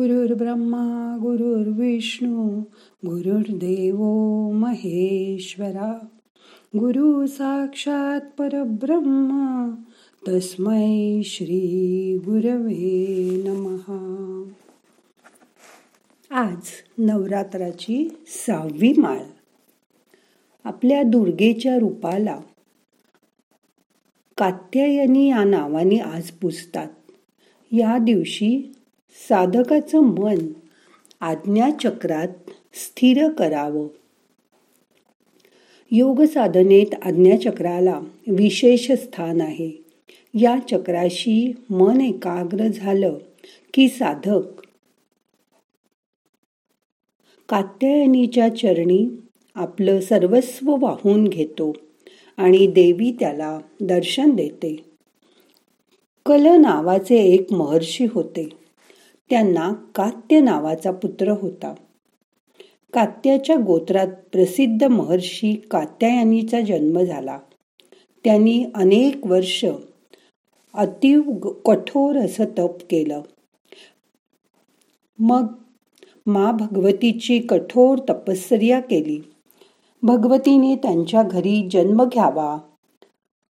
गुरुर्ब्रह्मा गुरुर्विष्णू गुरुर्देव महेश्वरा. गुरु साक्षात परब्रह्म तस्मै श्री गुरवे नमहा आज नवरात्राची सहावी माळ. आपल्या दुर्गेच्या रूपाला कात्यायनी या नावाने आज पुजतात. या दिवशी साधकाचं मन आज्ञाचक्रात स्थिर करावं. योग साधनेत आज्ञाचक्राला विशेष स्थान आहे. या चक्राशी मन एकाग्र झालं की साधक कात्यायनीच्या चरणी आपलं सर्वस्व वाहून घेतो आणि देवी त्याला दर्शन देते. कल नावाचे एक महर्षी होते. त्यांना कात्य नावाचा पुत्र होता. कात्याच्या गोत्रात प्रसिद्ध महर्षी कात्यायनीचा जन्म झाला. त्यांनी अनेक वर्ष अतिव कठोर असं तप केलं. मग मा भगवतीची कठोर तपश्चर्या केली. भगवतीने त्यांच्या घरी जन्म घ्यावा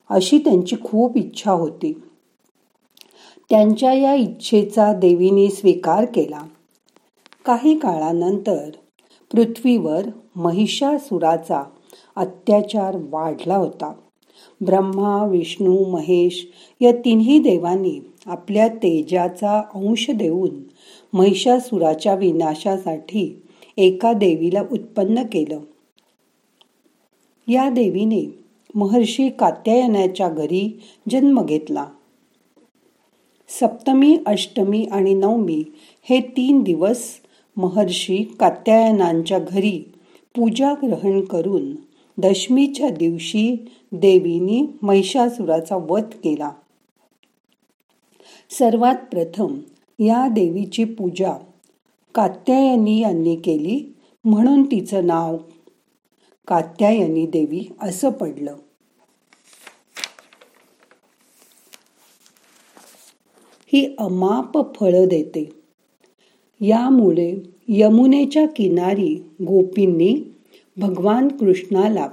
अशी त्यांची खूप इच्छा होती. त्यांच्या या इच्छेचा देवीने स्वीकार केला. काही काळानंतर पृथ्वीवर महिषासुराचा अत्याचार वाढला होता. ब्रह्मा विष्णू महेश या तिन्ही देवांनी आपल्या तेजाचा अंश देऊन महिषासुराच्या विनाशासाठी एका देवीला उत्पन्न केलं. या देवीने महर्षी कात्यायनाच्या घरी जन्म घेतला. सप्तमी अष्टमी आणि नवमी हे तीन दिवस महर्षी कात्यायनांच्या घरी पूजा ग्रहण करून दशमीच्या दिवशी देवीनी महिषासुराचा वध केला. सर्वात प्रथम या देवीची पूजा कात्यायनी यांनी केली म्हणून तिचं नाव कात्यायनी देवी असं पडलं. ही अमाप फळं देते. यामुळे यमुनेच्या किनारी गोपींनी भगवान कृष्णाला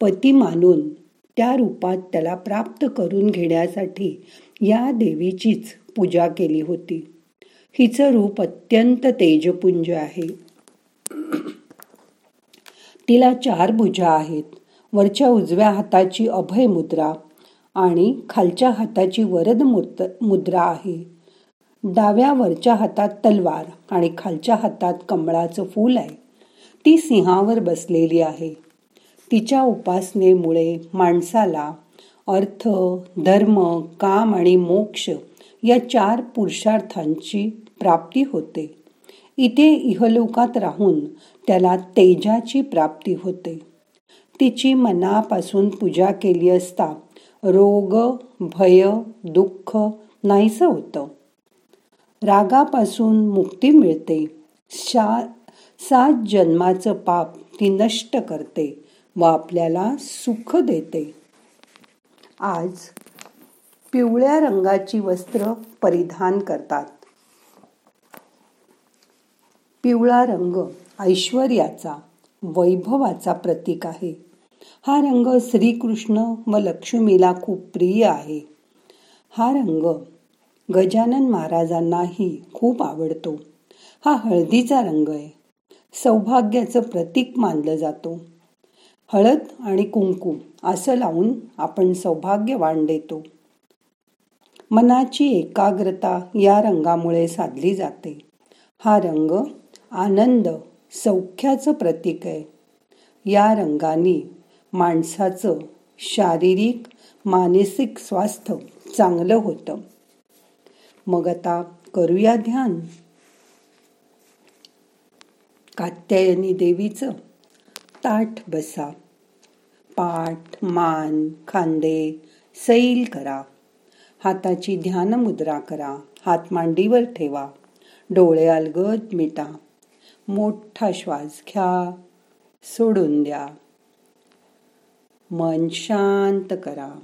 पती मानून त्या रूपात त्याला प्राप्त करून घेण्यासाठी या देवीचीच पूजा केली होती. हिचं रूप अत्यंत तेजपुंज आहे. तिला चार भुजा आहेत. वरच्या उजव्या हाताची अभय मुद्रा आणि खालच्या हाताची वरद मुद्रा आहे. डाव्या वरच्या हातात तलवार आणि खालच्या हातात कमळाचं फूल आहे. ती सिंहावर बसलेली आहे. तिच्या उपासनेमुळे माणसाला अर्थ धर्म काम आणि मोक्ष या चार पुरुषार्थांची प्राप्ती होते. इथे इहलोकात राहून त्याला तेजाची प्राप्ती होते. तिची मनापासून पूजा केली असता रोग भय दुःख नाहीस होतं. रागापासून मुक्ती मिळते. शा सात जन्माचं पाप ती नष्ट करते व आपल्याला सुख देते. आज पिवळ्या रंगाची वस्त्र परिधान करतात. पिवळा रंग ऐश्वर्याचा वैभवाचा प्रतीक आहे. हा रंग श्रीकृष्ण व लक्ष्मीला खूप प्रिय आहे. हा रंग गजानन महाराजांनाही खूप आवडतो. हा हळदीचा रंग आहे. सौभाग्याचं प्रतीक मानलं जातो. हळद आणि कुंकू असं लावून आपण सौभाग्यवान देतो. मनाची एकाग्रता या रंगामुळे साधली जाते. हा रंग आनंद सौख्याचं प्रतीक आहे. या रंगाने माणसाचं शारीरिक मानसिक स्वास्थ्य चांगलं होतं. मग आता करूया ध्यान. कात्यायनी देवीचं ताठ बसा. पाठ मान खांदे सैल करा. हाताची ध्यान मुद्रा करा. हात मांडीवर ठेवा. डोळे अलगद मिटा. मोठा श्वास घ्या. सोडून द्या. मन शांत करा.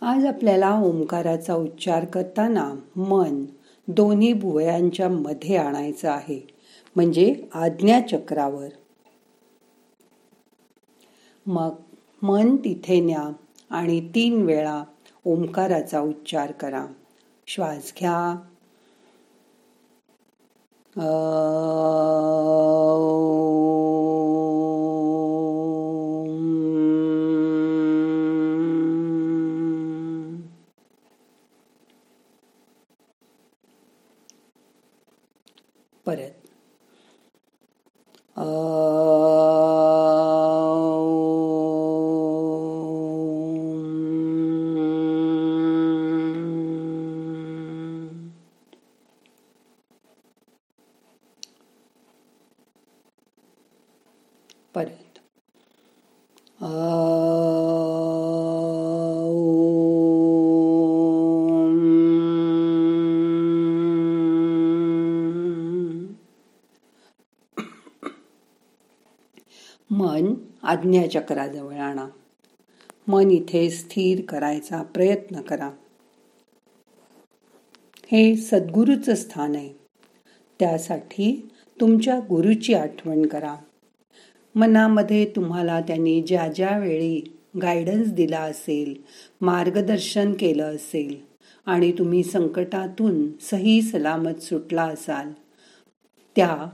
आज आपल्याला ओंकाराचा उच्चार करताना मन दोन्ही भुवयांच्या मध्ये आणायचं आहे म्हणजे आज्ञाचक्रावर मग मन तिथे न्या आणि तीन वेळा ओंकाराचा उच्चार करा. श्वास घ्या. but it मन आज्ञाचक्राजवळ आणा. मन इथे स्थिर करायचा प्रयत्न करा. हे सद्गुरूचं स्थान आहे. त्यासाठी तुमच्या गुरुची आठवण करा. मनामध्ये तुम्हाला त्यांनी ज्या ज्या वेळी गायडन्स दिला असेल मार्गदर्शन केलं असेल आणि तुम्ही संकटातून सही सलामत सुटला असाल त्या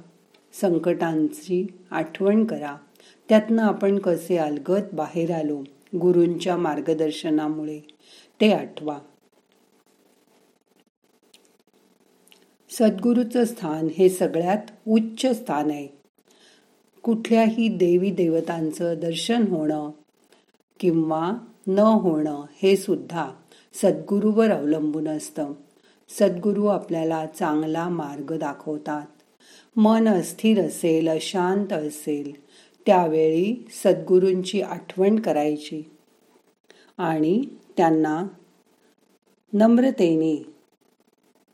संकटांची आठवण करा. त्यातनं आपण कसे अलगत बाहेर आलो गुरूंच्या मार्गदर्शनामुळे? ते आठवा. सद्गुरूचं स्थान हे सगळ्यात उच्च स्थान आहे. कुठल्याही देवी देवतांचं दर्शन होणं किंवा न होणं हे सुद्धा सद्गुरूवर अवलंबून असतं. सद्गुरू आपल्याला चांगला मार्ग दाखवतात. मन अस्थिर असेल अशांत असेल त्यावेळी सद्गुरूंची आठवण करायची आणि त्यांना नम्रतेने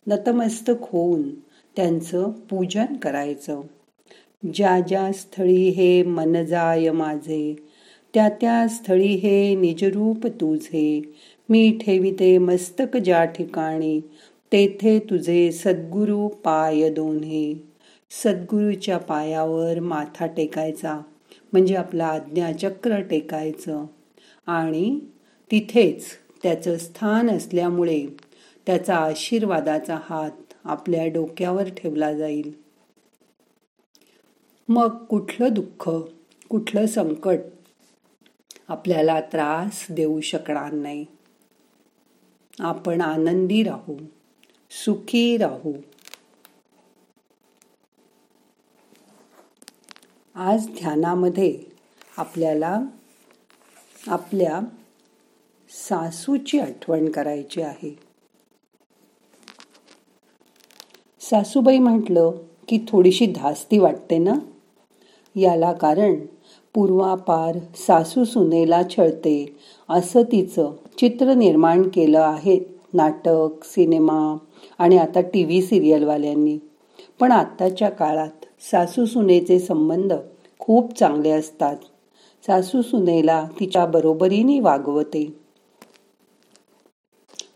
नतमस्तक होऊन त्यांचं पूजन करायचं. ज्या ज्या स्थळी हे मन जाय माझे त्या त्या स्थळी हे निजरूप तुझे. मी ठेविते मस्तक ज्या ठिकाणी तेथे तुझे सद्गुरु पाय दोन्ही. सद्गुरूच्या पायावर माथा टेकायचा. म्हणजे आपलं आज्ञाचक्र टेकायचं. आणि तिथेच त्याचं स्थान असल्यामुळे त्याचा आशीर्वादाचा हात आपल्या डोक्यावर ठेवला जाईल. मग कुठलं दुःख कुठलं संकट आपल्याला त्रास देऊ शकणार नाही. आपण आनंदी राहू सुखी राहू आज ध्यानामध्ये आपल्याला आपल्या सासूची आठवण करायची आहे. सासूबाई म्हटलं की थोडीशी धास्ती वाटते ना? याला कारण पूर्वापार सासू सुनेला छळते असं तिचं चित्र निर्माण केलं आहे नाटक सिनेमा आणि आता टी व्ही सिरियलवाल्यांनी. पण आत्ताच्या काळात सासू सुनेचे संबंध खूप चांगले असतात. सासू सुनेला तिच्या बरोबरीने वागवते.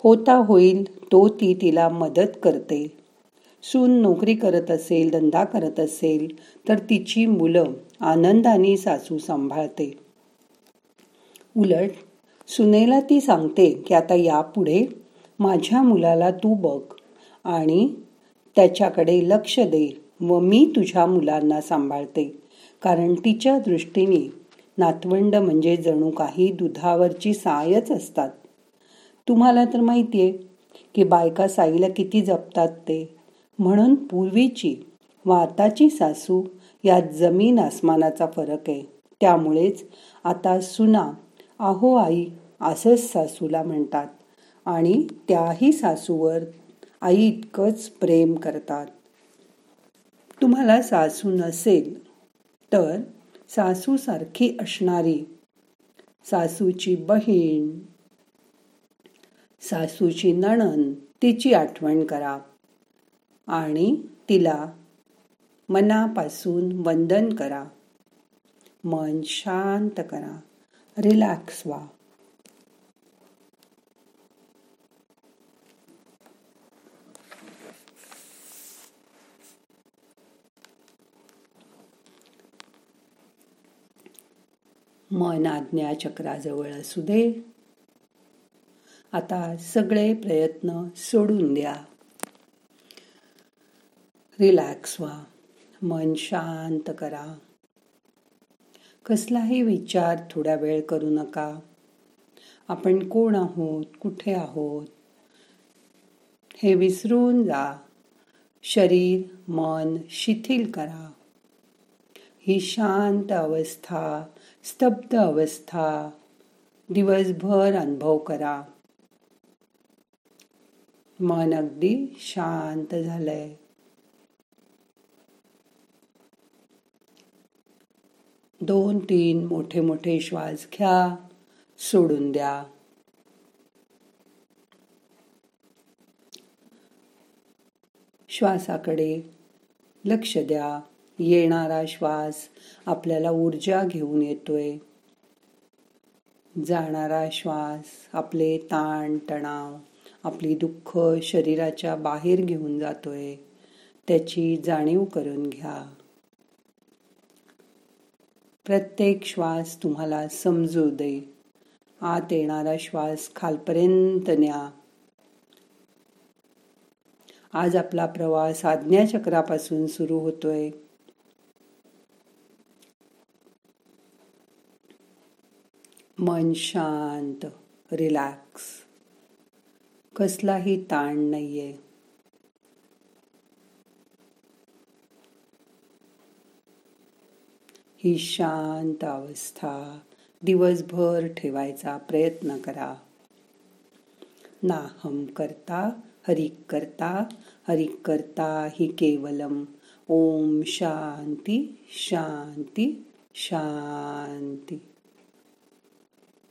होता होईल तो ती तिला मदत करते. सून नोकरी करत असेल धंदा करत असेल तर तिची मुलं आनंदाने सासू सांभाळते. उलट सुनेला ती सांगते की आता यापुढे माझ्या मुलाला तू बघ आणि त्याच्याकडे लक्ष दे. व मी तुझ्या मुलांना सांभाळते. कारण तिच्या दृष्टीने नातवंड म्हणजे जणू काही दुधावरची सायच असतात. तुम्हाला तर माहितीये की बायका साईला किती जपतात ते. म्हणून पूर्वीची व आताची सासू यात जमीन आसमानाचा फरक आहे. त्यामुळेच आता सुना आहो आई असंच सासूला म्हणतात आणि त्याही सासूवर आई इतकंच प्रेम करतात. तुम्हाला सासू नसेल तर सासूसारखी असणारी सासूची बहीण सासूची नणन तिची आठवण करा आणि तिला मनापासून वंदन करा. मन शांत करा. रिलॅक्स व्हा. मन आज्ञा चक्राजवळ असू दे. आता सगळे प्रयत्न सोडून द्या. रिलॅक्स व्हा. मन शांत करा. कसलाही विचार थोडा वेळ करू नका. आपण कोण आहोत? कुठे आहोत? हे विसरून जा. शरीर मन शिथिल करा. ही शांत अवस्था स्तब्ध अवस्था. दिवसभर अनुभव करा. मन अगदी शांत झालंय. दोन तीन मोठे मोठे श्वास घ्या. सोडून द्या. श्वासाकडे लक्ष द्या. येणारा श्वास आपल्याला ऊर्जा घेऊन येतोय. जाणारा श्वास आपले ताण तणाव आपली दुःख शरीराच्या बाहेर घेऊन जातोय. त्याची जाणीव करून घ्या. प्रत्येक श्वास तुम्हाला समजू दे. आत येणारा श्वास खालपर्यंत न्या. आज आपला प्रवास आज्ञाचक्रापासून सुरू होतोय. मन शांत रिलॅक्स कसलाही ताण नाहीये. ही शांत अवस्था दिवसभर ठेवायचा प्रयत्न करा. नाहम करता हरिक करता हरिक करता ही केवलम. ओम शांती शांती शांती.